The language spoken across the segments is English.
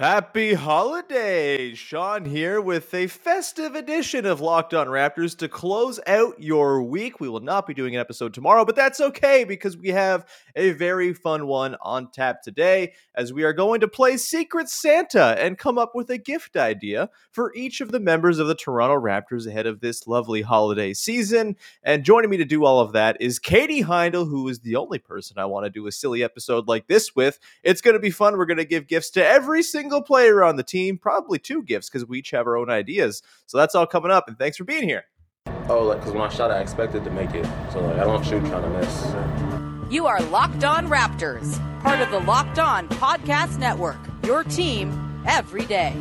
Happy holidays! Sean here with a festive edition of Locked On Raptors to close out your week. We will not be doing an episode tomorrow, but that's okay because we have a very fun one on tap today as we are going to play Secret Santa and come up with a gift idea for each of the members of the Toronto Raptors ahead of this lovely holiday season. And joining me to do all of that is Katie Heindl, who is the only person I want to do a silly episode like this with. It's going to be fun. We're going to give gifts to every single single player on the team, probably two gifts because we each have our own ideas. So that's all coming up, and thanks for being here. Oh, like because when I shot, I expected to make it, so like I don't shoot trying to miss. You are Locked On Raptors, part of the Locked On Podcast Network. Your team every day.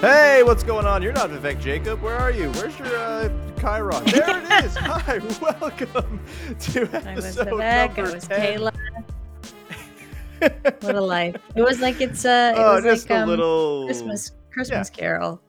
Hey, what's going on? You're not Vivek Jacob. Where are you? Where's your uh, Chiron? There it is. Hi, welcome to episode I was Vivek. I was 10. Kayla. what a life! It was like it's uh, it oh, was just like, a um, little Christmas Christmas yeah. Carol.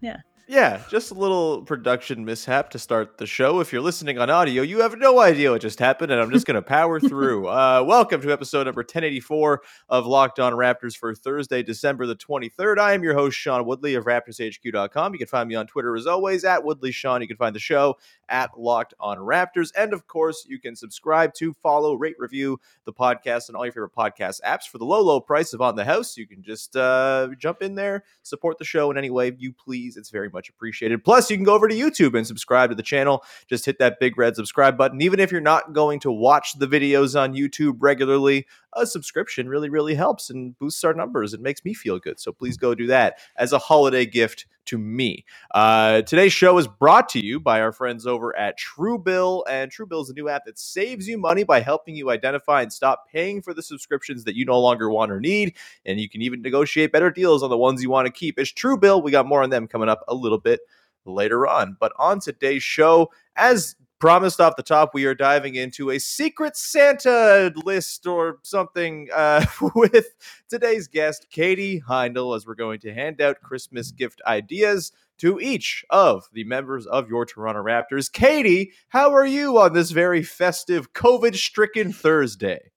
Yeah. Yeah, just a little production mishap to start the show. If you're listening on audio, you have no idea what just happened, and I'm just going to power through. Uh, welcome to episode number 1084 of Locked On Raptors for Thursday, December the 23rd. I am your host, Sean Woodley of RaptorsHQ.com. You can find me on Twitter as always at Woodley Sean. You can find the show at Locked On Raptors. And of course, you can subscribe to, follow, rate, review the podcast and all your favorite podcast apps for the low, low price of On the House. You can just uh, jump in there, support the show in any way you please. It's very much appreciated. Plus, you can go over to YouTube and subscribe to the channel. Just hit that big red subscribe button. Even if you're not going to watch the videos on YouTube regularly, a subscription really, really helps and boosts our numbers. It makes me feel good. So please go do that as a holiday gift to me. Uh, today's show is brought to you by our friends over at Truebill. And Truebill is a new app that saves you money by helping you identify and stop paying for the subscriptions that you no longer want or need. And you can even negotiate better deals on the ones you want to keep. It's Truebill. We got more on them coming up a little bit later on. But on today's show, as promised off the top, we are diving into a secret Santa list or something uh, with today's guest, Katie Heindl, as we're going to hand out Christmas gift ideas to each of the members of your Toronto Raptors. Katie, how are you on this very festive, COVID stricken Thursday?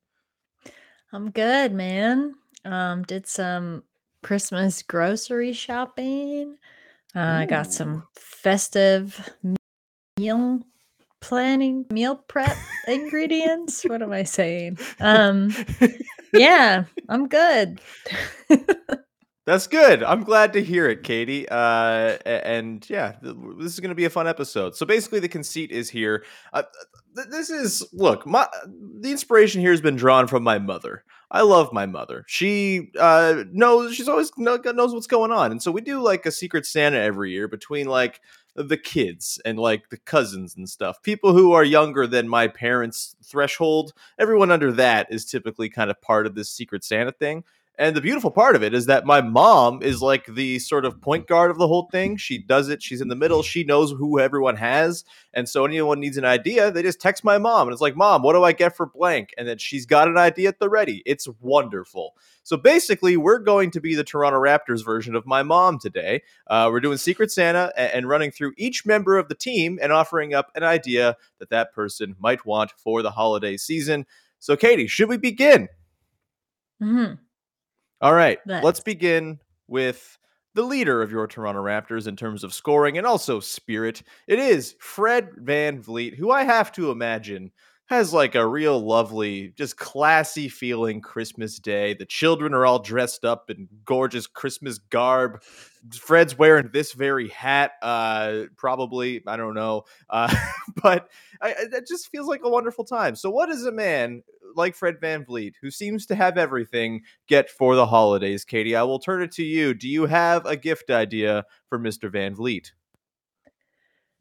I'm good, man. Um, did some Christmas grocery shopping. Uh, I got some festive meal planning meal prep ingredients. What am I saying? Um, yeah, I'm good. That's good. I'm glad to hear it, Katie. Uh, and yeah, this is going to be a fun episode. So basically, the conceit is here. Uh, this is look, my the inspiration here has been drawn from my mother. I love my mother. She uh, knows she's always knows what's going on, and so we do like a secret Santa every year between like the kids and like the cousins and stuff. People who are younger than my parents' threshold, everyone under that is typically kind of part of this secret Santa thing. And the beautiful part of it is that my mom is like the sort of point guard of the whole thing. She does it. She's in the middle. She knows who everyone has. And so anyone needs an idea, they just text my mom. And it's like, Mom, what do I get for blank? And then she's got an idea at the ready. It's wonderful. So basically, we're going to be the Toronto Raptors version of my mom today. Uh, we're doing Secret Santa and, running through each member of the team and offering up an idea that that person might want for the holiday season. So, Katie, should we begin? Hmm. All right, let's begin with the leader of your Toronto Raptors in terms of scoring and also spirit. It is Fred VanVleet, who I have to imagine has like a real lovely, just classy feeling Christmas day. The children are all dressed up in gorgeous Christmas garb. Fred's wearing this very hat, uh, probably. I don't know. Uh, but I, it just feels like a wonderful time. So, what does a man like Fred VanVleet, who seems to have everything, get for the holidays? Katie, I will turn it to you. Do you have a gift idea for Mr. VanVleet?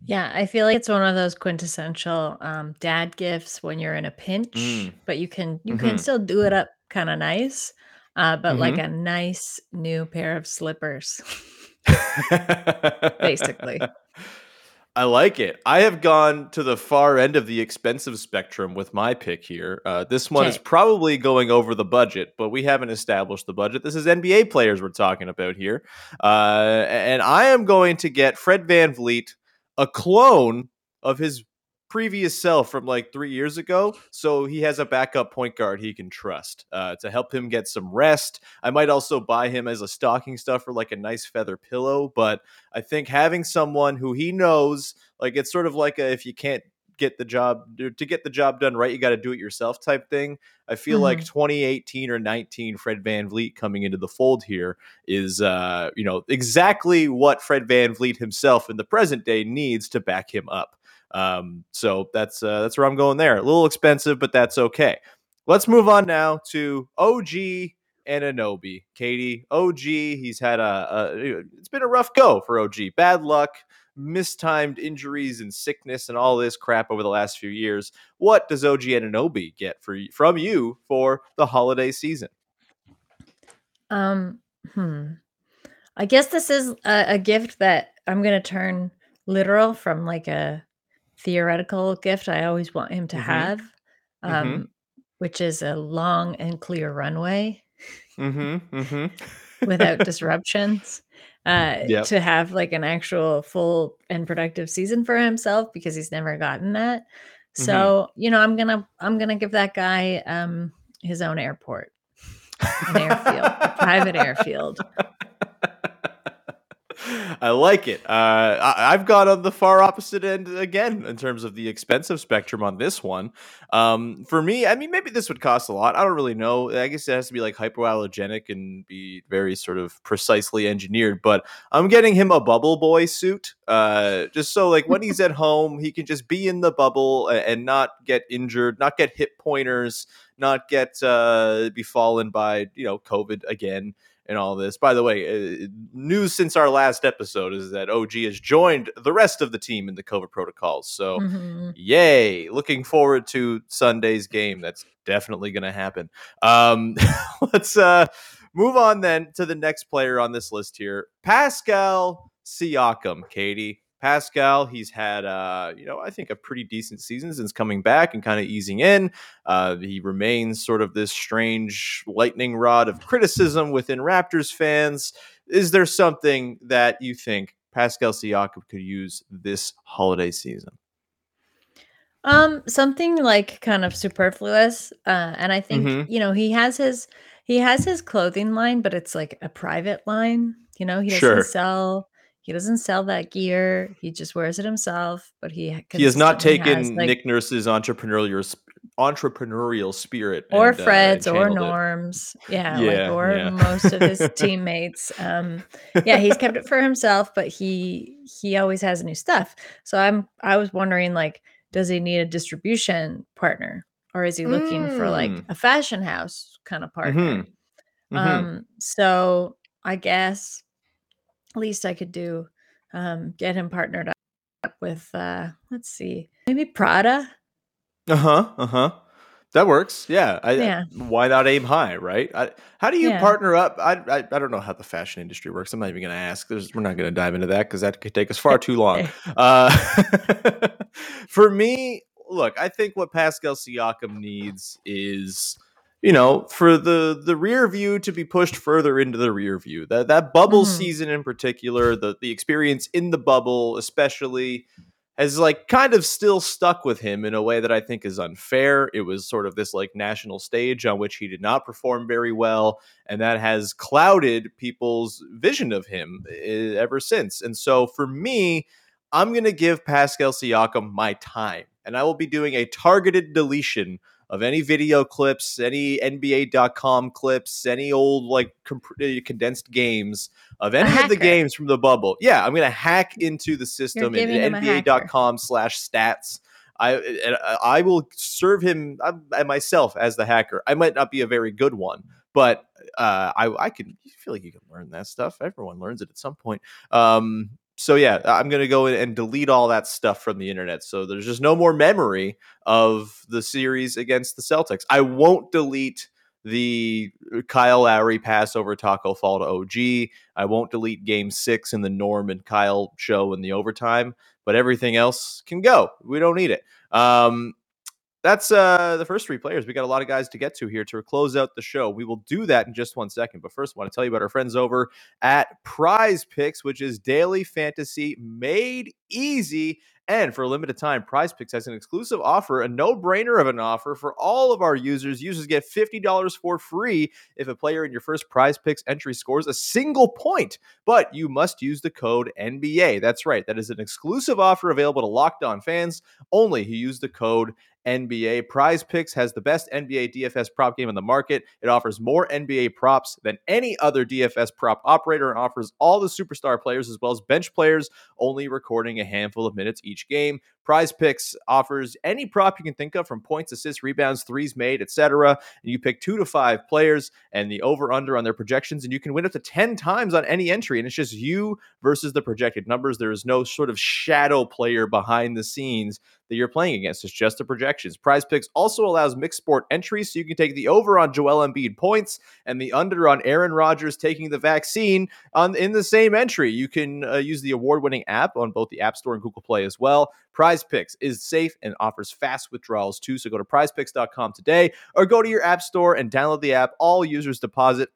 Yeah, I feel like it's one of those quintessential um, dad gifts when you're in a pinch, mm. but you can you mm-hmm. can still do it up kind of nice, uh, but mm-hmm. like a nice new pair of slippers, basically. I like it. I have gone to the far end of the expensive spectrum with my pick here. Uh, this one is Okay. probably going over the budget, but we haven't established the budget. This is NBA players we're talking about here. Uh, and I am going to get Fred VanVleet, a clone of his previous self from like three years ago. So he has a backup point guard he can trust uh, to help him get some rest. I might also buy him as a stocking stuffer, like a nice feather pillow. But I think having someone who he knows, like it's sort of like a, if you can't get the job to get the job done right, you got to do it yourself type thing. I feel like 2018 or 19 Fred VanVleet coming into the fold here is uh, you know, exactly what Fred VanVleet himself in the present day needs to back him up. Um, so that's uh, that's where I'm going there. A little expensive, but that's okay. Let's move on now to OG and Anunoby. Katie, OG, he's had a, a it's been a rough go for OG. Bad luck, mistimed injuries and sickness and all this crap over the last few years. What does OG Anunoby get for from you for the holiday season? Um, hmm. I guess this is a, a gift that I'm gonna turn literal from like a theoretical gift I always want him to Mhm. have, um, Mhm. which is a long and clear runway Mm-hmm. Mm-hmm. without disruptions. Uh, Yep. to have like an actual full and productive season for himself because he's never gotten that. Mhm. So you know, I'm gonna I'm gonna give that guy um his own airport, an airfield, a private airfield. I like it. Uh, I, I've gone on the far opposite end again in terms of the expensive spectrum on this one. Um, for me, I mean, maybe this would cost a lot. I don't really know. I guess it has to be like hypoallergenic and be very sort of precisely engineered. But I'm getting him a bubble boy suit, uh, just so like when he's at home, he can just be in the bubble and not get injured, not get hit pointers, not get uh, befallen by you know COVID again and all this. By the way, uh, news since our last episode is that OG has joined the rest of the team in the COVID protocols. So, Mhm. yay! Looking forward to Sunday's game. That's definitely going to happen. Um, let's uh, move on then to the next player on this list here, Pascal Siakam. Katie. Pascal, he's had, uh, you know, I think a pretty decent season since coming back and kind of easing in. Uh, he remains sort of this strange lightning rod of criticism within Raptors fans. Is there something that you think Pascal Siakam could use this holiday season? Um, something like kind of superfluous. Uh, and I think Mhm. you know he has his he has his clothing line, but it's like a private line. You know, he doesn't Sure. sell he doesn't sell that gear. He just wears it himself. But he he has not taken has, like, Nick Nurse's entrepreneurial entrepreneurial spirit or and, uh, Fred's or channeled it. Norm's, yeah, Yeah, like or yeah. most of his teammates. Um, yeah, he's kept it for himself, but he he always has new stuff. So I'm I was wondering like, does he need a distribution partner, or is he looking for like Mm. a fashion house kind of partner? Mhm. Mhm. Um, so I guess least I could do, um, get him partnered up with uh, let's see, maybe Prada. Uh huh. Uh huh. That works. Yeah. I, Yeah. Why not aim high, right? I, how do you Yeah. partner up? I, I I don't know how the fashion industry works. I'm not even going to ask. There's, we're not going to dive into that because that could take us far too long. Uh, for me, look, I think what Pascal Siakam needs is, you know, for the the rear view to be pushed further into the rear view. That that bubble Mhm. season in particular, the the experience in the bubble, especially has like kind of still stuck with him in a way that I think is unfair. It was sort of this like national stage on which he did not perform very well, and that has clouded people's vision of him eh, ever since. And so for me, I'm going to give Pascal Siakam my time, and I will be doing a targeted deletion of any video clips, any NBA.com clips, any old like comp- eh, condensed games of any of the games from the bubble. Yeah, I'm going to hack into the system in giving him a. NBA.com slash stats. I I will serve him uh, and myself as the hacker. I might not be a very good one, but uh, I I can feel like you can learn that stuff. Everyone learns it at some point. Um, so yeah, I'm gonna go in and delete all that stuff from the internet. So there's just no more memory of the series against the Celtics. I won't delete the Kyle Lowry pass over Taco Fall to OG. I won't delete game six in the Norm and Kyle show in the overtime, but everything else can go. We don't need it. Um, that's uh, the first three players. We got a lot of guys to get to here to close out the show. We will do that in just one second. But first, I want to tell you about our friends over at Prize Picks, which is daily fantasy made easy. And for a limited time, Prize Picks has an exclusive offer, a no brainer of an offer for all of our users. Users get $50 for free if a player in your first Prize Picks entry scores a single point. But you must use the code NBA. That's right. That is an exclusive offer available to locked on fans only who use the code NBA. Prize Picks has the best NBA DFS prop game on the market. It offers more NBA props than any other DFS prop operator and offers all the superstar players as well as bench players, only recording a handful of minutes each game. Prize Picks offers any prop you can think of from points, assists, rebounds, threes made, etc. And you pick two to five players and the over under on their projections, and you can win up to 10 times on any entry. And it's just you versus the projected numbers. There is no sort of shadow player behind the scenes that you're playing against. It's just the projections. Prize Picks also allows mixed sport entries, so you can take the over on Joel Embiid points and the under on Aaron Rodgers taking the vaccine on in the same entry. You can uh, use the award-winning app on both the App Store and Google Play as well. Prize Picks is safe and offers fast withdrawals too. So go to prizepicks.com today or go to your app store and download the app. All users deposit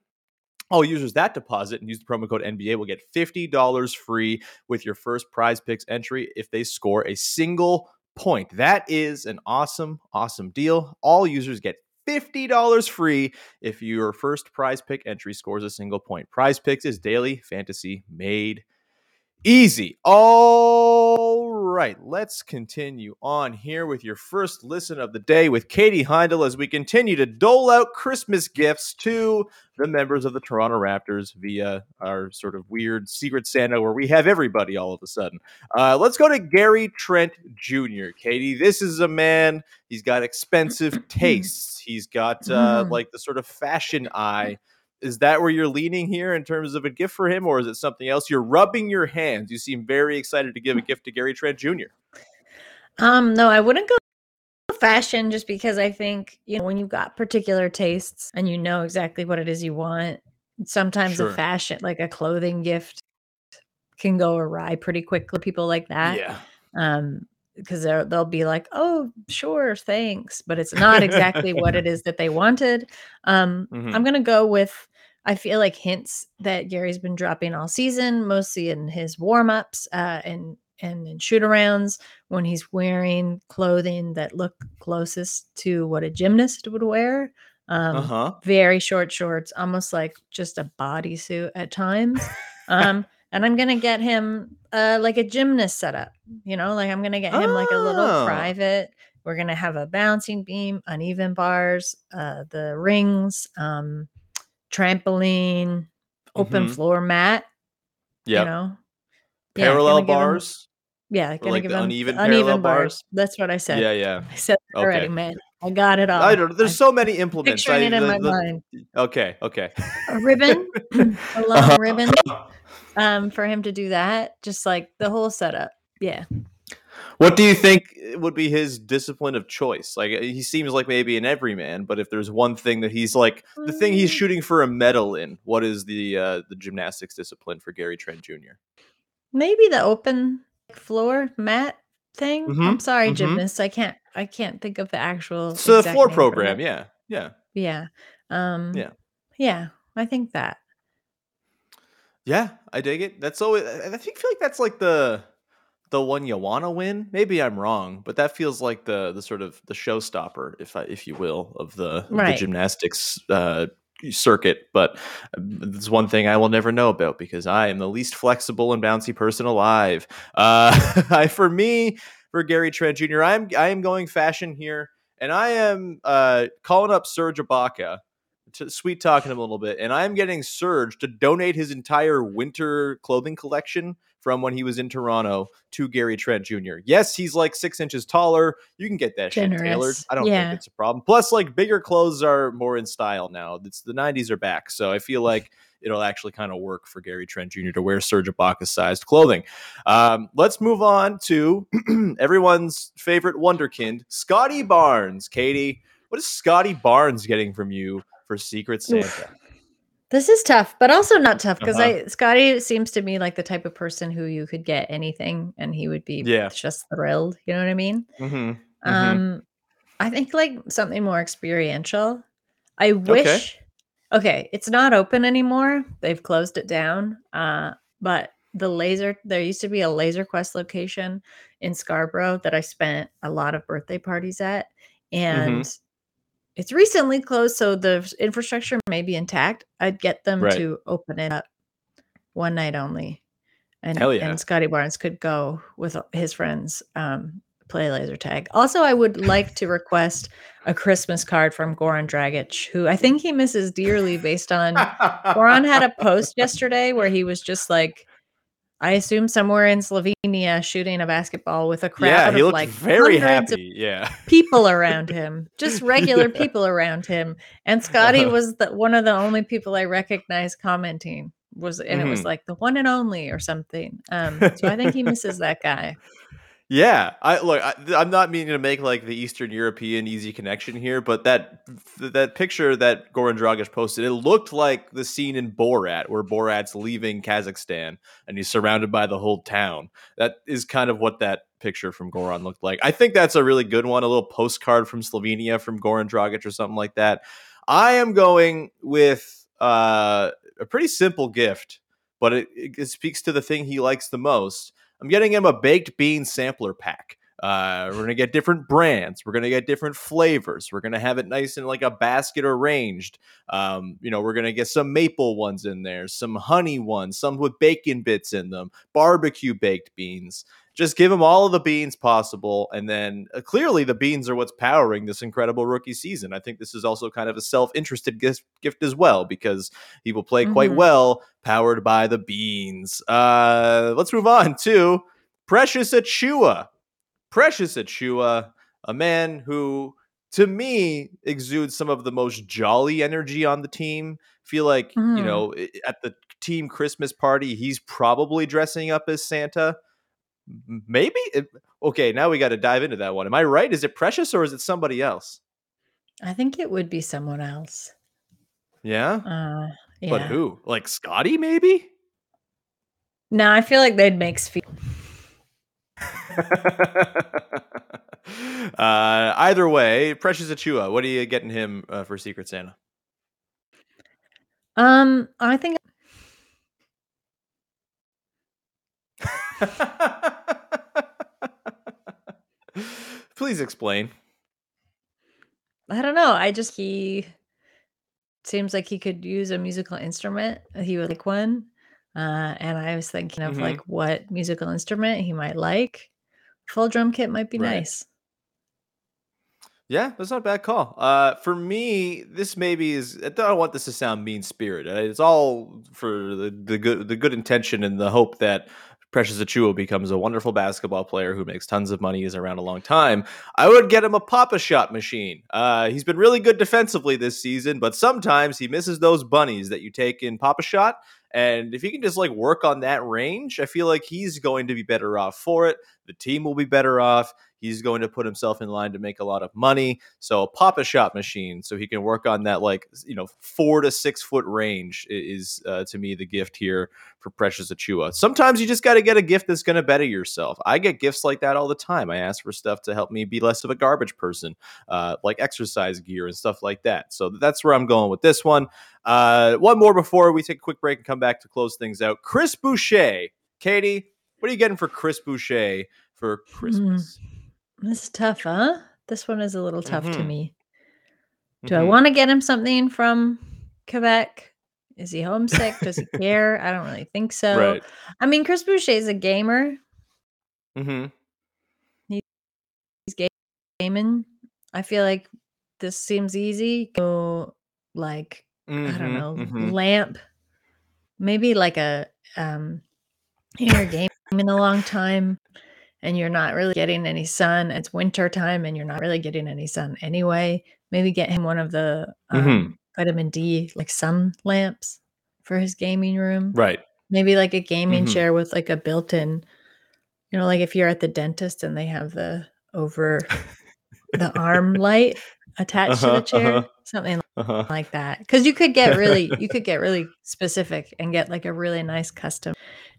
all users that deposit and use the promo code NBA will get $50 free with your first prize picks entry if they score a single point. That is an awesome, awesome deal. All users get $50 free if your first prize pick entry scores a single point. Prize picks is daily fantasy made easy. All right, let's continue on here with your first listen of the day with Katie Heindl as we continue to dole out Christmas gifts to the members of the Toronto Raptors via our sort of weird secret Santa where we have everybody all of a sudden. Uh, let's go to Gary Trent Jr. Katie, this is a man, he's got expensive tastes, he's got uh, Mm. like the sort of fashion eye is that where you're leaning here in terms of a gift for him, or is it something else? You're rubbing your hands. You seem very excited to give a gift to Gary Trent Jr. Um, no, I wouldn't go fashion just because I think, you know, when you've got particular tastes and you know exactly what it is you want, sometimes Sure. a fashion, like a clothing gift, can go awry pretty quickly. People like that. yeah, Um, because they'll they'll be like, oh, sure, thanks, but it's not exactly what it is that they wanted. Um, Mhm. I'm gonna go with I feel like hints that Gary's been dropping all season, mostly in his warm-ups uh, and and in shoot arounds when he's wearing clothing that look closest to what a gymnast would wear. Um, uh huh. very short shorts, almost like just a bodysuit at times. Um, and I'm gonna get him uh like a gymnast setup, you know, like I'm gonna get him like a little Oh. private. We're gonna have a bouncing beam, uneven bars, uh the rings, um, trampoline, open Mhm. floor mat, Yeah, you know. Yeah, parallel him- bars. yeah, gonna like give him uneven the parallel bars? That's what I said. Yeah, yeah. I said it already, man. I got it all. I don't. There's I'm so many implements. picturing I- it in the- my the- mind. Okay, okay. A ribbon, a long ribbon. um for him to do that just like the whole setup yeah What do you think would be his discipline of choice? Like he seems like maybe an everyman, but if there's one thing that he's like the thing he's Mm. shooting for a medal in, what is the uh, the gymnastics discipline for Gary Trent Jr.? maybe the open floor mat thing i'm Mhm, sorry mhm. gymnast i can't i can't think of the actual So the floor program, yeah, yeah, yeah um Yeah. yeah i think that yeah. I dig it. That's always. I think feel like that's like the the one you want to win. Maybe I'm wrong, but that feels like the the sort of the showstopper, if I, if you will, of the, of the gymnastics uh, circuit. But there's one thing I will never know about because I am the least flexible and bouncy person alive. Uh, I, for me, for Gary Trent Jr., I'm I am going fashion here, and I am uh, calling up Serge Ibaka to sweet talking him a little bit, and I'm getting Serge to donate his entire winter clothing collection from when he was in Toronto to Gary Trent Jr. Yes, he's like six inches taller. You can get that shit tailored. I don't Yeah. think it's a problem. Plus, like bigger clothes are more in style now. It's the '90s are back, so I feel like it'll actually kind of work for Gary Trent Jr. to wear Serge Ibaka sized clothing. Um, let's move on to everyone's favorite wonderkind, Scotty Barnes. Katie, what is Scotty Barnes getting from you for Secret Santa? This is tough, but also not tough because Uh-huh. I Scotty seems to me like the type of person who you could get anything and he would be Yeah. just thrilled. You know what I mean? Mm-hmm. Um, I think like something more experiential. I wish. Okay. it's not open anymore. They've closed it down. Uh, but the laser there used to be a Laser Quest location in Scarborough that I spent a lot of birthday parties at, and it's recently closed, so the infrastructure may be intact. I'd get them Right. to open it up one night only, and yeah. and Scotty Barnes could go with his friends um, play laser tag. Also, I would like to request a Christmas card from Goran Dragic, who I think he misses dearly based on Goran had a post yesterday where he was just like, I assume somewhere in Slovenia shooting a basketball with a crowd yeah, he of looked like very happy. Yeah. people around him, just regular Yeah. people around him. And Scotty Uh-huh. was the, one of the only people I recognized commenting was, and it was Mhm. like the one and only or something. Um, so I think he misses that guy. Yeah, I look. I, I'm not meaning to make like the Eastern European easy connection here, but that that picture that Goran Dragic posted, it looked like the scene in Borat where Borat's leaving Kazakhstan and he's surrounded by the whole town. That is kind of what that picture from Goran looked like. I think that's a really good one, a little postcard from Slovenia from Goran Dragic or something like that. I am going with uh, a pretty simple gift, but it, it speaks to the thing he likes the most. I'm getting him a baked bean sampler pack. Uh, we're gonna get different brands. We're gonna get different flavors. We're gonna have it nice in like a basket arranged. Um, you know, we're gonna get some maple ones in there, some honey ones, some with bacon bits in them, barbecue baked beans. Just give him all of the beans possible, and then uh, clearly the beans are what's powering this incredible rookie season. I think this is also kind of a self-interested gift, gift as well because he will play quite Mhm. well powered by the beans. Uh, let's move on to Precious Achiuwa. Precious Achiuwa, a man who, to me, exudes some of the most jolly energy on the team. Feel like, you Mhm. know, at the team Christmas party, he's probably dressing up as Santa. Maybe? It- okay, now we got to dive into that one. Am I right? Is it Precious or is it somebody else? I think it would be someone else. Yeah? Uh, yeah. But who? Like Scotty, maybe? No, I feel like they'd make Sfe- uh, either way, Precious Achiuwa, what are you getting him uh, for Secret Santa? Um, I think Please explain. I don't know. I just he seems like he could use a musical instrument. He would like one. Uh, and I was thinking of Mhm. like what musical instrument he might like. Full drum kit might be Right. nice. Yeah, that's not a bad call. Uh, for me, this maybe is. I don't want this to sound mean spirited. It's all for the, the good, the good intention and the hope that Precious Achiuwa becomes a wonderful basketball player who makes tons of money, is around a long time. I would get him a Pop-A-Shot machine. Uh, he's been really good defensively this season, but sometimes he misses those bunnies that you take in Pop-A-Shot. And if he can just like work on that range, I feel like he's going to be better off for it. The team will be better off. He's going to put himself in line to make a lot of money. So a Pop-A-Shot machine, so he can work on that like you know four to six foot range is uh, to me the gift here for Precious Achiuwa. Sometimes you just got to get a gift that's going to better yourself. I get gifts like that all the time. I ask for stuff to help me be less of a garbage person, uh, like exercise gear and stuff like that. So that's where I'm going with this one. Uh, one more before we take a quick break and come back to close things out. Chris Boucher, Katie, what are you getting for Chris Boucher for Christmas? This is tough, huh? This one is a little tough to Mhm. me. Do I Mhm. want to get him something from Quebec? Is he homesick? Does he care? I don't really think so. Right. I mean, Chris Boucher is a gamer. Mm-hmm. He's ga- gaming. I feel like this seems easy. Go like I Mm-hmm. don't know, lamp. Maybe like a um you're gaming in a long time and you're not really getting any sun. It's winter time and you're not really getting any sun anyway. Maybe get him one of the um, Mhm. vitamin D like sun lamps for his gaming room. Right. Maybe like a gaming Mhm. chair with like a built-in, you know, like if you're at the dentist and they have the over the arm light attached to Uh-huh, the chair, uh-huh. something Uh-huh. like that because you could get really you could get really specific and get like a really nice custom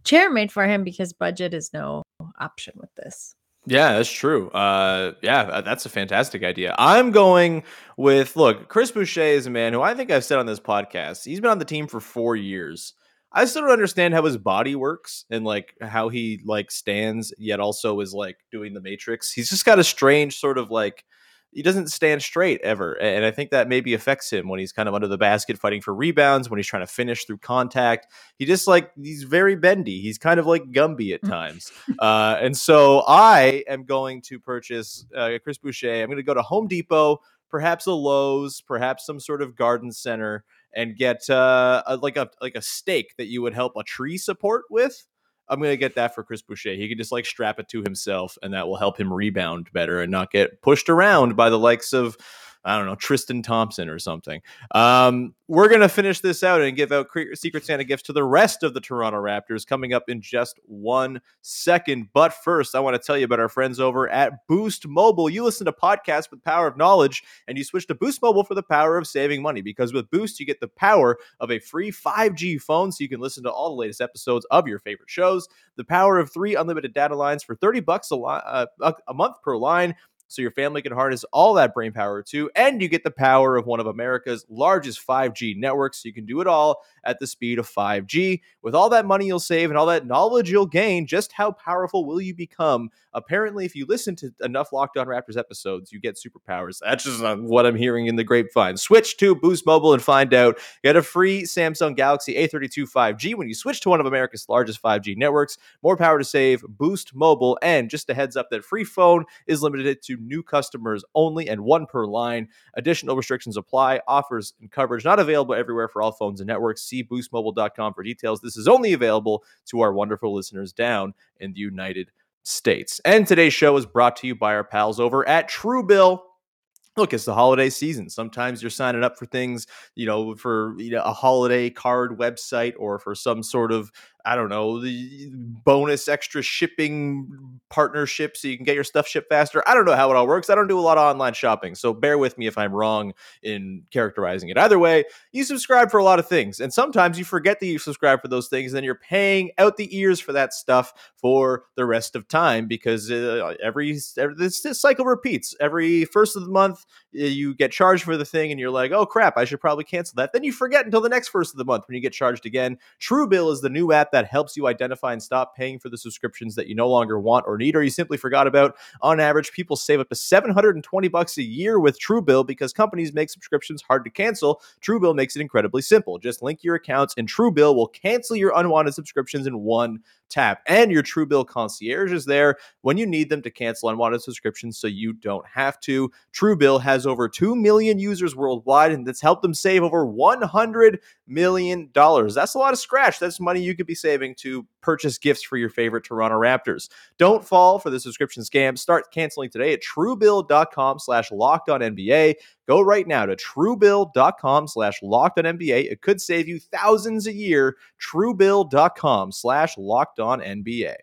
chair made for him because budget is no option with this Yeah, that's true. Uh, yeah, that's a fantastic idea. I'm going with look, Chris Boucher is a man who I think I've said on this podcast. He's been on the team for four years. I still don't understand how his body works and like how he like stands, yet also is like doing the Matrix. He's just got a strange sort of like he doesn't stand straight ever, and I think that maybe affects him when he's kind of under the basket fighting for rebounds, when he's trying to finish through contact. He just like he's very bendy. He's kind of like Gumby at times, uh, and so I am going to purchase uh, Chris Boucher. I'm going to go to Home Depot, perhaps a Lowe's, perhaps some sort of garden center, and get uh, a, like a like a stake that you would help a tree support with. I'm gonna get that for Chris Boucher. He can just like strap it to himself, and that will help him rebound better and not get pushed around by the likes of I don't know Tristan Thompson or something. Um, we're gonna finish this out and give out Secret Santa gifts to the rest of the Toronto Raptors coming up in just one second. But first, I want to tell you about our friends over at Boost Mobile. You listen to podcasts with power of knowledge, and you switch to Boost Mobile for the power of saving money. Because with Boost, you get the power of a free 5G phone, so you can listen to all the latest episodes of your favorite shows. The power of three unlimited data lines for 30 bucks a, li- uh, a month per line so your family can harness all that brain power too. And you get the power of one of America's largest 5G networks. So you can do it all at the speed of 5G. With all that money you'll save and all that knowledge you'll gain, just how powerful will you become? Apparently, if you listen to enough Locked On Raptors episodes, you get superpowers. That's just what I'm hearing in the grapevine. Switch to Boost Mobile and find out. Get a free Samsung Galaxy A32 5G when you switch to one of America's largest 5G networks. More power to save, Boost Mobile. And just a heads up that free phone is limited to new customers only and one per line. Additional restrictions apply. Offers and coverage not available everywhere for all phones and networks. See boostmobile.com for details. This is only available to our wonderful listeners down in the United States. And today's show is brought to you by our pals over at Truebill. Look, it's the holiday season. Sometimes you're signing up for things, you know, for you know, a holiday card website or for some sort of I don't know, the bonus extra shipping partnership so you can get your stuff shipped faster. I don't know how it all works. I don't do a lot of online shopping. So bear with me if I'm wrong in characterizing it. Either way, you subscribe for a lot of things. And sometimes you forget that you subscribe for those things. And then you're paying out the ears for that stuff for the rest of time because uh, every, every this, this cycle repeats. Every first of the month, you get charged for the thing and you're like, oh crap, I should probably cancel that. Then you forget until the next first of the month when you get charged again. Truebill is the new app that helps you identify and stop paying for the subscriptions that you no longer want or need or you simply forgot about. On average, people save up to 720 bucks a year with Truebill because companies make subscriptions hard to cancel. Truebill makes it incredibly simple. Just link your accounts and Truebill will cancel your unwanted subscriptions in one tap. And your Truebill concierge is there when you need them to cancel unwanted subscriptions so you don't have to. Truebill has over 2 million users worldwide and that's helped them save over 100 million dollars. That's a lot of scratch. That's money you could be saving to purchase gifts for your favorite Toronto Raptors. Don't fall for the subscription scam. Start canceling today at truebill.com slash locked on NBA. Go right now to truebill.com slash locked on NBA. It could save you thousands a year. Truebill.com slash locked on NBA.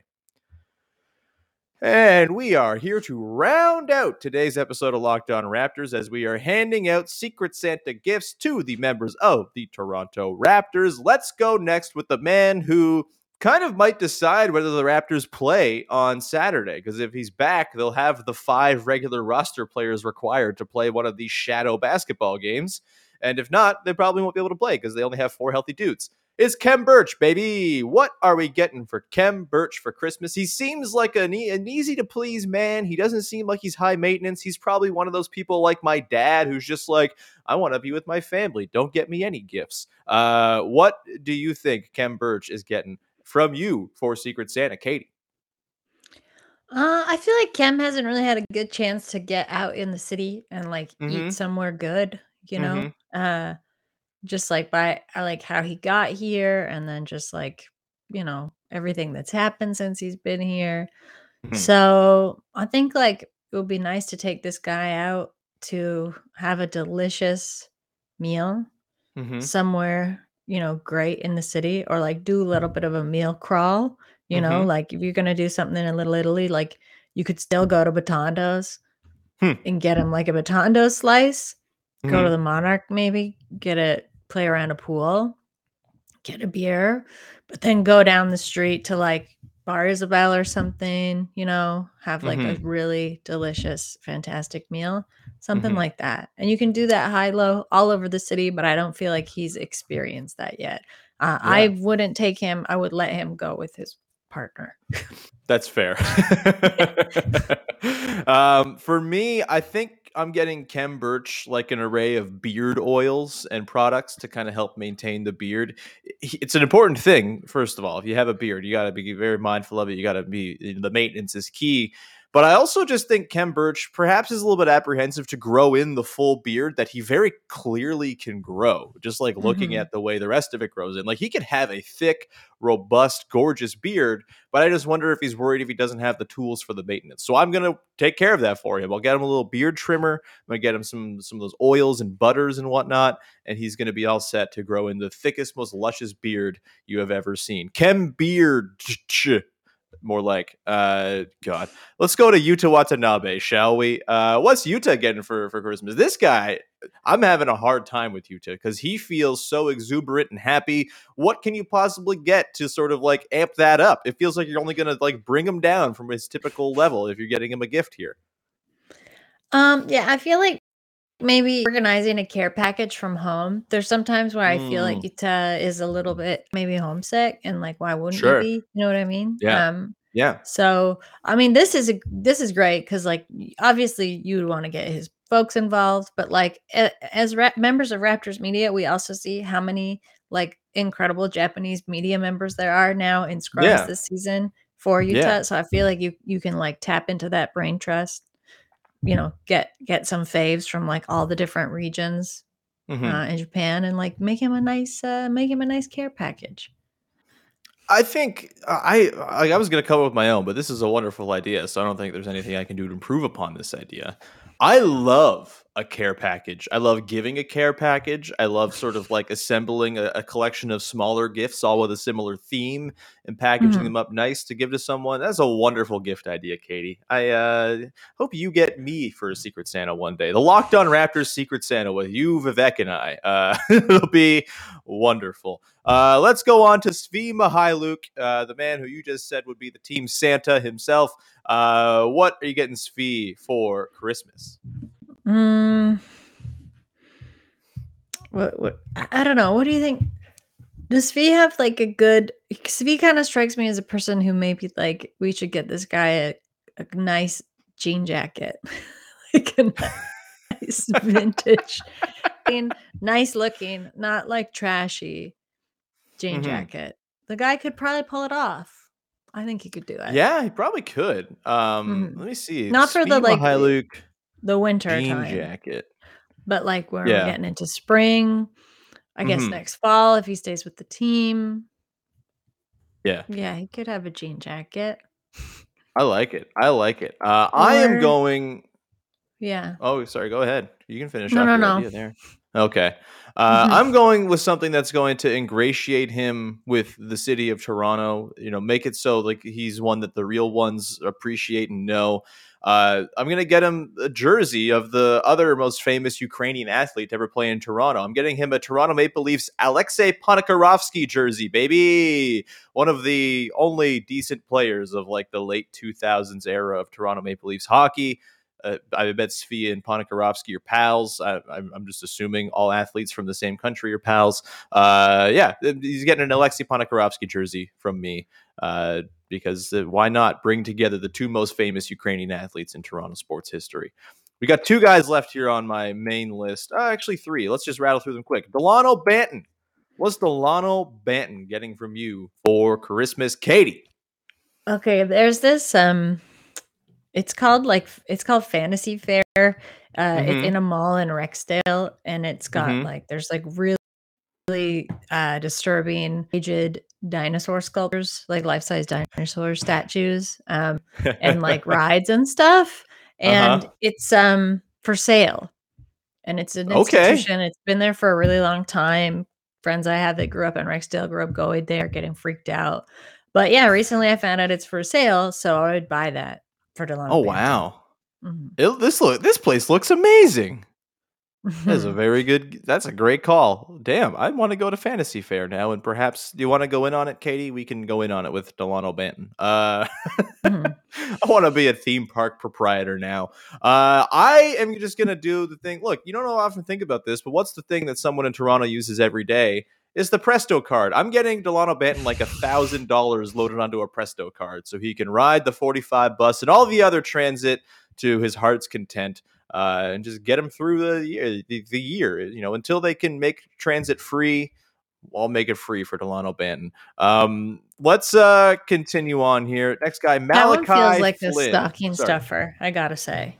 And we are here to round out today's episode of Locked On Raptors as we are handing out Secret Santa gifts to the members of the Toronto Raptors. Let's go next with the man who kind of might decide whether the Raptors play on Saturday. Because if he's back, they'll have the five regular roster players required to play one of these shadow basketball games. And if not, they probably won't be able to play because they only have four healthy dudes. It's Kem Birch, baby. What are we getting for Kem Birch for Christmas? He seems like an, e- an easy to please man. He doesn't seem like he's high maintenance. He's probably one of those people like my dad who's just like, I want to be with my family. Don't get me any gifts. Uh, what do you think Kem Birch is getting from you for Secret Santa, Katie? Uh, I feel like Kem hasn't really had a good chance to get out in the city and like Mhm. eat somewhere good, you know? Mhm. Uh, just like by I like how he got here and then just like, you know, everything that's happened since he's been here. Mhm. So I think like it would be nice to take this guy out to have a delicious meal Mhm. somewhere, you know, great in the city or like do a little bit of a meal crawl. You know, Mhm. like if you're gonna do something in Little Italy, like you could still go to Bitondo's Hmm. and get him like a Bitondo slice go to Mhm. the Monarch, maybe get a play around a pool, get a beer, but then go down the street to like Bar Isabel or something, you know, have like a really delicious, fantastic meal, something Mhm. like that. And you can do that high low all over the city, but I don't feel like he's experienced that yet. Uh, I wouldn't take him, I would let him go with his partner. That's fair. um, for me, I think I'm getting Kem Birch like an array of beard oils and products to kind of help maintain the beard. It's an important thing, first of all. If you have a beard, you got to be very mindful of it. You got to be eh, the maintenance is key. But I also just think Kem Birch perhaps is a little bit apprehensive to grow in the full beard that he very clearly can grow. Just like looking Mhm. at the way the rest of it grows in, like he could have a thick, robust, gorgeous beard but I just wonder if he's worried if he doesn't have the tools for the maintenance. So I'm gonna take care of that for him. I'll get him a little beard trimmer. I'm gonna get him some some of those oils and butters and whatnot, and he's gonna be all set to grow in the thickest, most luscious beard you have ever seen. Kem beard. More like, uh, God. Let's go to Yuta Watanabe, shall we? Uh, what's Yuta getting for for Christmas? This guy, I'm having a hard time with Yuta because he feels so exuberant and happy what can you possibly get to sort of like amp that up? It feels like you're only going to like bring him down from his typical level if you're getting him a gift here. Um, yeah, I feel like maybe organizing a care package from home. There's sometimes where I feel like Mm. Yuta is a little bit maybe homesick and like why wouldn't Sure. you be? You know what I mean? Yeah. Um Yeah. so I mean this is a this is great because like y- obviously you would want to get his folks involved, but like a- as ra- members of Raptors Media, we also see how many like incredible Japanese media members there are now in scrums Yeah. this season for Yuta. Yeah. So I feel like you you can like tap into that brain trust you know get get some faves from like all the different regions Mhm. uh, in Japan and like make him a nice uh, make him a nice care package. I think uh, I I, I was going to come up with my own, but this is a wonderful idea. So I don't think there's anything I can do to improve upon this idea. I love a care package. I love giving a care package. I love sort of like assembling a, a collection of smaller gifts, all with a similar theme, and packaging Mhm. them up nice to give to someone. That's a wonderful gift idea, Katie. I uh, hope you get me for a Secret Santa one day. The Locked On Raptors Secret Santa with you, Vivek, and I. Uh, it'll be wonderful. Uh, let's go on to Svi Mykhailiuk, uh, the man who you just said would be the team Santa himself. Uh, what are you getting Svi for Christmas? Mm. What, what I don't know. What do you think? Does Svi have like a good Svi kind of strikes me as a person who maybe like we should get this guy a, a nice jean jacket. like a nice vintage and nice looking, not like trashy jean Mhm. jacket. The guy could probably pull it off. I think he could do it. Yeah, he probably could. Um, Mhm. Let me see. Not for the, like, Mykhailiuk The winter jean time. jacket. But like when Yeah. we're getting into spring, I guess Mhm. next fall if he stays with the team. Yeah, Yeah, he could have a jean jacket. I like it. I like it. Uh, I am going. Yeah. Oh, sorry. Go ahead. You can finish No, off no, no. idea there. Okay. Uh, Mhm. I'm going with something that's going to ingratiate him with the city of Toronto. You know, make it so like he's one that the real ones appreciate and know. Uh, I'm going to get him a jersey of the other most famous Ukrainian athlete to ever play in Toronto. I'm getting him a Toronto Maple Leafs Alexei Ponikarovsky jersey, baby. One of the only decent players of like the late 2000s era of Toronto Maple Leafs hockey. Uh, I bet Svi and Ponikarovsky are pals. I, I'm, I'm just assuming all athletes from the same country are pals. Uh, yeah, he's getting an Alexei Ponikarovsky jersey from me uh, because uh, why not bring together the two most famous Ukrainian athletes in Toronto sports history? We got two guys left here on my main list. Uh, actually, three. Let's just rattle through them quick. Delano Banton. What's Delano Banton getting from you for Christmas, Katie? Okay, there's this um it's called like it's called Fantasy Fair. Uh Mhm. it's in a mall in Rexdale and it's got Mhm. like there's like really really uh disturbing aged dinosaur sculptures, like life-size dinosaur statues um and like rides and stuff and Uh-huh. it's um for sale. And it's an Okay. institution. It's been there for a really long time. Friends I have that grew up in Rexdale grew up going there, getting freaked out. But yeah, recently I found out it's for sale, so I would buy that for Delano. oh wow! Mhm. It, this look this place looks amazing. That's a very good. That's a great call. Damn, I want to go to Fantasy Fair now, and perhaps you want to go in on it, Katie? We can go in on it with Delano Banton. Uh, Mhm. I want to be a theme park proprietor now. Uh, I am just gonna do the thing. Look, you don't know how often think about this, but what's the thing that someone in Toronto uses every day? Is the Presto card. I'm getting Delano Banton like a thousand dollars loaded onto a Presto card so he can ride the 45 bus and all the other transit to his heart's content uh, and just get him through the year, the, the year, you know, until they can make transit free. I'll make it free for Delano Banton. Um, let's uh, continue on here. Next guy, Malachi. That one feels like a stocking Sorry. stuffer, I gotta say.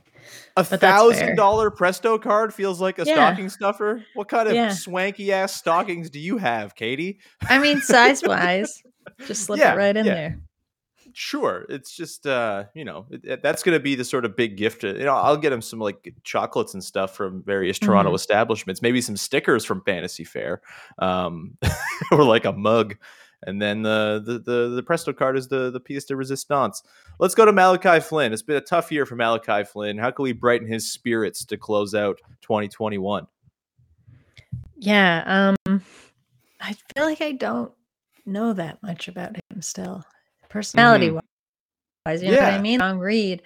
A thousand dollar Presto card feels like a Yeah. stocking stuffer. What kind of Yeah. swanky ass stockings do you have, Katie? I mean, size wise, just slip Yeah, it right in yeah. there. Sure, it's just uh, you know it, it- that's going to be the sort of big gift. uh, You know, I'll get him some like chocolates and stuff from various Toronto Mhm. establishments, maybe some stickers from Fantasy Fair, um, or like a mug. And then the, the the the Presto card is the the piece de resistance. Let's go to Malachi Flynn. It's been a tough year for Malachi Flynn. How can we brighten his spirits to close out 2021? Yeah. Um, I feel like I don't know that much about him still, personality wise. You know what Yeah. I mean? Long read.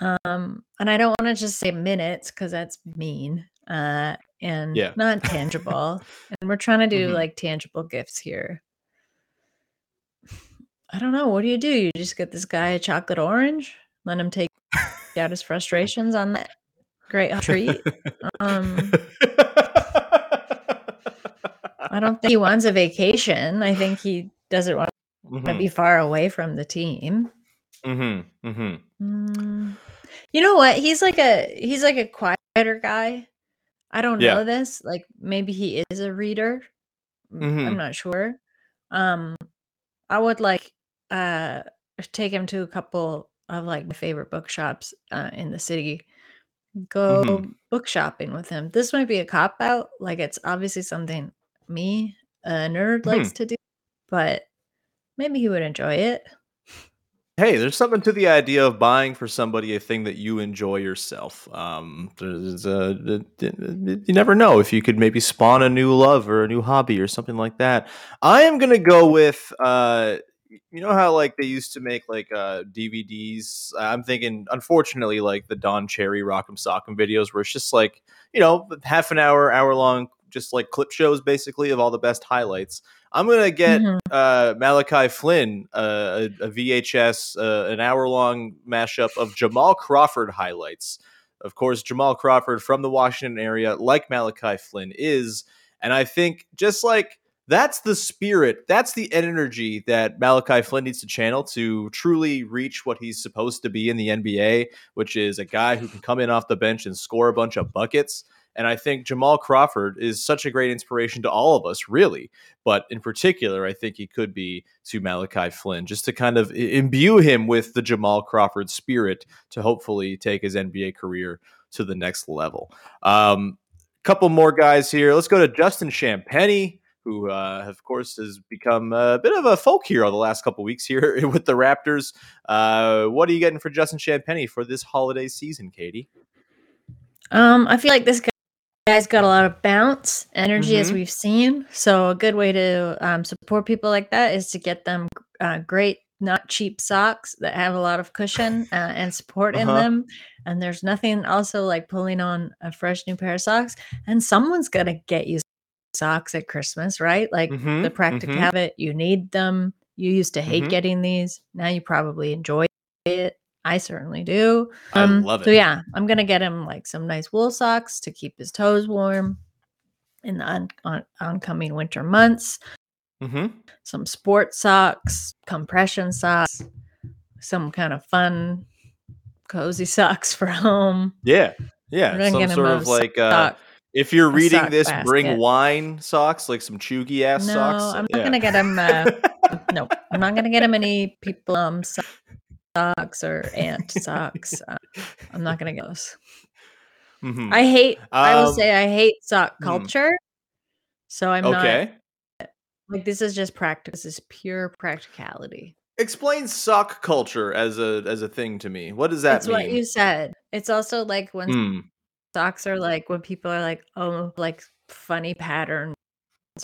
Um, and I don't want to just say minutes because that's mean. Uh, and Yeah. not tangible. and we're trying to do Mhm. like tangible gifts here. I don't know. What do you do? You just get this guy a chocolate orange, let him take out his frustrations on that great treat. Um, I don't think he wants a vacation. I think he doesn't want to Mhm, be far away from the team. mhm, mhm. Mm. You know what? He's like a he's like a quieter guy. I don't Yeah. know this. Like maybe he is a reader. I'm Mhm. not sure. Um I would like uh take him to a couple of like my favorite bookshops uh, in the city. Go Mhm. book shopping with him. This might be a cop out. Like it's obviously something me, a nerd, likes Hmm. to do, but maybe he would enjoy it. Hey, there's something to the idea of buying for somebody a thing that you enjoy yourself. Um, there's a, you never know if you could maybe spawn a new love or a new hobby or something like that. I am gonna go with, uh, you know how like they used to make like uh, DVDs. I'm thinking, unfortunately, like the Don Cherry Rock'em Sock'em videos, where it's just like you know half an hour, hour long, just like clip shows basically of all the best highlights. I'm gonna get Mhm. uh, Malachi Flynn, uh, a, a VHS, uh, an hour long mashup of Jamal Crawford highlights. Of course, Jamal Crawford from the Washington area, like Malachi Flynn is. And I think just like that's the spirit, that's the energy that Malachi Flynn needs to channel to truly reach what he's supposed to be in the NBA, which is a guy who can come in off the bench and score a bunch of buckets. And I think Jamal Crawford is such a great inspiration to all of us, really but in particular, I think he could be to Malachi Flynn, just to kind of imbue him with the Jamal Crawford spirit to hopefully take his NBA career to the next level. Um, couple more guys here. Let's go to Justin Champagnie, who, uh, of course, has become a bit of a folk hero the last couple weeks here with the Raptors. Uh, what are you getting for Justin Champagnie for this holiday season, Katie? Um, I feel like this guy- guy's got a lot of bounce energy, as Mhm. we've seen. So a good way to um, support people like that is to get them uh, great, not cheap socks that have a lot of cushion uh, and support in Uh-huh. them. And there's nothing also like pulling on a fresh new pair of socks. And someone's gonna get you socks at Christmas, right? Like Mhm, the practical mhm. habit, you need them. You used to hate Mhm. getting these. Now you probably enjoy it. I certainly do. I Um, love So it. yeah, I'm gonna get him like some nice wool socks to keep his toes warm in the on, on, oncoming winter months. hmm Some sport socks, compression socks, some kind of fun, cozy socks for home. Yeah. Yeah. Some sort of like uh, If you're reading this, bring wine socks, like some chuggy ass No, socks. I'm not Yeah. gonna get him. Uh, no, I'm not gonna get him any people um so- socks or ant socks. Uh, I'm not gonna get those. Mhm. I hate. I will Um, say I hate sock hmm. culture. So I'm not okay. like this is just practice. This is pure practicality. Explain sock culture as a as a thing to me. What does that It's mean? what you said. It's also like when Hmm. Socks are like when people are like, oh, like funny patterns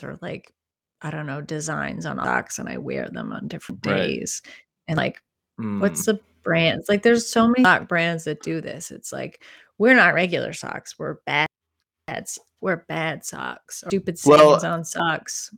or like I don't know designs on socks, and I wear them on different Right. days. And like, what's Mm. the brands? Like, there's so many sock brands that do this. It's like we're not regular socks. We're bad. We're bad socks. Stupid Well- on socks.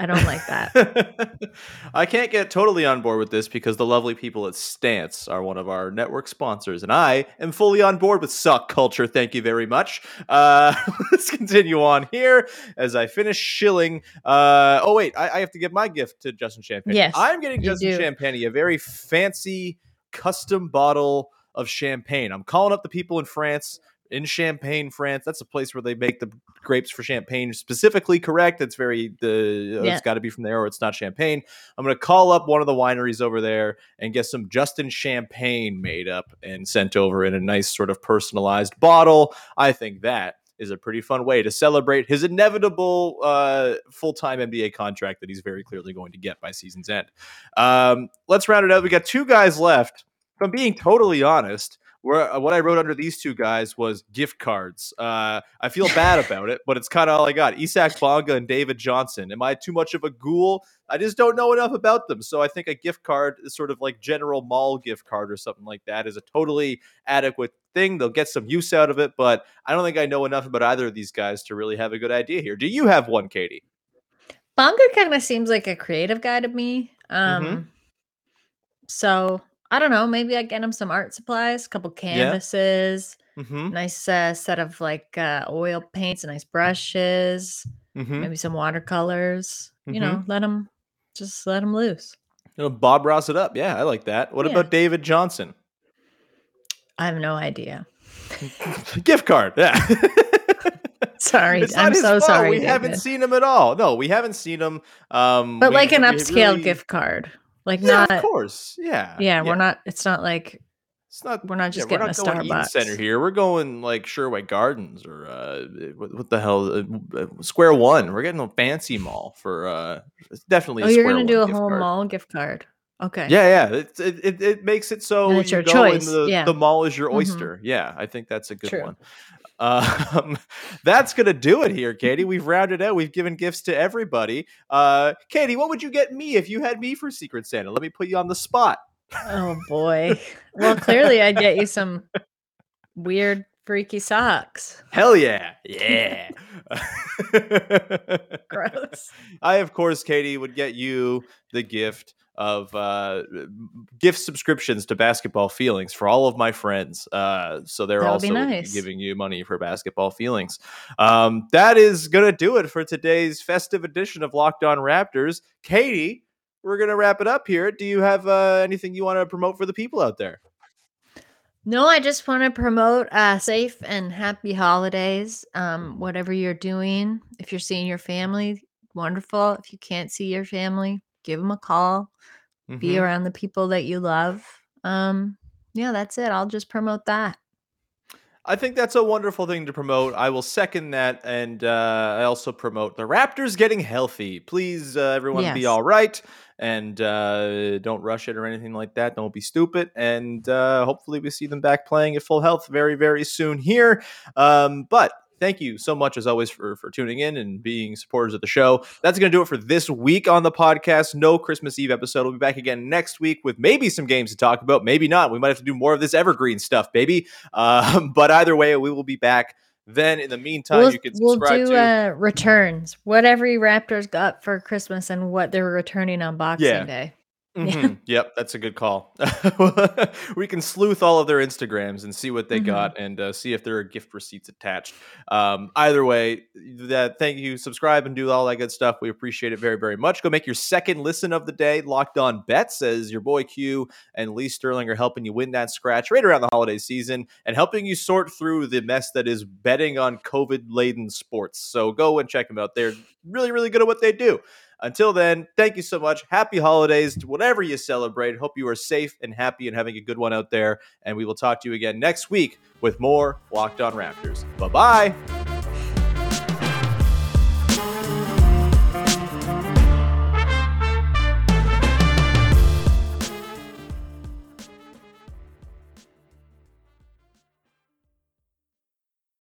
I don't like that. I can't get totally on board with this because the lovely people at Stance are one of our network sponsors, and I am fully on board with sock culture. Thank you very much. Uh, let's continue on here as I finish shilling. Uh, oh wait, I, I have to give my gift to Justin Champagne. Yes, I'm getting Justin do. Champagne a very fancy custom bottle of champagne. I'm calling up the people in France. In Champagne, France, that's a place where they make the grapes for champagne specifically correct. It's very the Yeah. it's got to be from there or it's not champagne. I'm going to call up one of the wineries over there and get some Justin champagne made up and sent over in a nice sort of personalized bottle. I think that is a pretty fun way to celebrate his inevitable uh, full-time NBA contract that he's very clearly going to get by season's end. Um, let's round it out. We got two guys left. If I'm being totally honest, where uh, what I wrote under these two guys was gift cards. Uh, I feel bad about it, but it's kind of all I got. Isaac Bonga and David Johnson. Am I too much of a ghoul? I just don't know enough about them. So I think a gift card is sort of like General Mall gift card or something like that is a totally adequate thing. They'll get some use out of it, but I don't think I know enough about either of these guys to really have a good idea here. Do you have one, Katie? Bonga kind of seems like a creative guy to me. Um, Mhm. so I don't know. Maybe I get him some art supplies, a couple canvases, Mm-hmm. nice uh, set of like uh, oil paints, nice brushes, Mm-hmm. maybe some watercolors. You Mhm. know, let him just let him loose. You know, Bob Ross it up. Yeah, I like that. What Yeah. about David Johnson? I have no idea. gift card. Yeah. Sorry, It's I'm so fault. sorry. We haven't seen him at all. No, we haven't seen him. Um, but we- like an upscale really- gift card, like Yeah, not. of course. Yeah. Yeah, we're not. It's not like It's not. we're not just yeah, we're getting not a Starbucks. Center here. We're going like Sherway Gardens or uh, what, what the hell, uh, Square One. We're getting a fancy mall for uh, it's definitely. oh, a you're gonna do a whole card. mall gift card. Okay. Yeah, yeah. It, it, it, makes it so it's you your go choice, and the, yeah. the mall is your Mhm. oyster. Yeah, I think that's a good True. one. Um, that's gonna do it here, Katie. We've rounded out. We've given gifts to everybody. Uh, Katie, what would you get me if you had me for Secret Santa? Let me put you on the spot. Oh boy. Well, clearly I'd get you some weird, freaky socks. Hell yeah, yeah. Gross. I, of course, Katie, would get you the gift of uh, gift subscriptions to Basketball Feelings for all of my friends. Uh, so they're That would also nice. giving you money for Basketball Feelings. Um, that is going to do it for today's festive edition of Locked On Raptors. Katie, we're going to wrap it up here. Do you have uh, anything you want to promote for the people out there? No, I just want to promote uh, safe and happy holidays. Um, whatever you're doing, if you're seeing your family, wonderful. If you can't see your family, give them a call. Be Mhm. around the people that you love. Um, yeah, that's it. I'll just promote that. I think that's a wonderful thing to promote. I will second that, and uh, I also promote the Raptors getting healthy. Please, uh, everyone, be all right, and uh, don't rush it or anything like that. Don't be stupid, and uh, hopefully, we see them back playing at full health very, very soon here. Um, but thank you so much, as always, for for tuning in and being supporters of the show. That's going to do it for this week on the podcast. No Christmas Eve episode. We'll be back again next week with maybe some games to talk about, maybe not. We might have to do more of this evergreen stuff, baby. Um, but either way, we will be back. Then, in the meantime, we'll, you can we'll do to. uh, returns. What every Raptors got for Christmas and what they're returning on Boxing Yeah. Day. Mhm. Yep, that's a good call. we can sleuth all of their Instagrams and see what they Mhm. got and uh, see if there are gift receipts attached. Um, either way, that thank you, subscribe and do all that good stuff. We appreciate it very, very much. Go make your second listen of the day. Locked on bets as your boy Q and Lee Sterling are helping you win that scratch right around the holiday season and helping you sort through the mess that is betting on COVID laden sports. So go and check them out. They're really, really good at what they do. Until then, thank you so much. Happy holidays to whatever you celebrate. Hope you are safe and happy and having a good one out there. And we will talk to you again next week with more Locked On Raptors. Bye bye.